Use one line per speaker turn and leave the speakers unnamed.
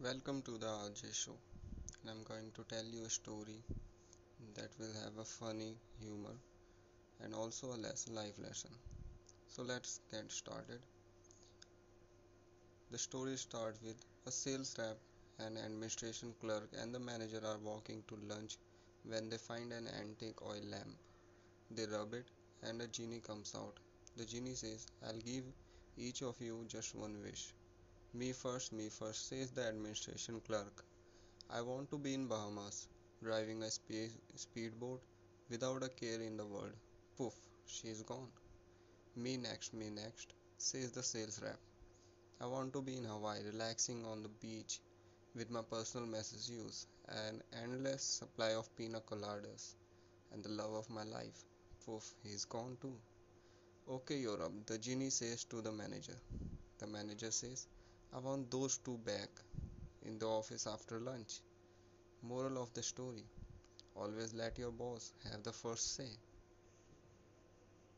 Welcome to the RJ show. And I'm going to tell you a story that will have a funny humor and also a less life lesson. So let's get started. The story starts with a sales rep, an administration clerk, and the manager are walking to lunch when they find an antique oil lamp. They rub it, and a genie comes out. The genie says, I'll give each of you just one wish. Me first, me first, says the administration clerk. I want to be in Bahamas, driving a spe- speedboat without a care in the world. Poof, she's gone. Me next, me next, says the sales rep. I want to be in Hawaii, relaxing on the beach with my personal messages, an endless supply of pina coladas, and the love of my life. Poof, he's gone too. Okay, up, the genie says to the manager. The manager says, I want those two back in the office after lunch. Moral of the story Always let your boss have the first say.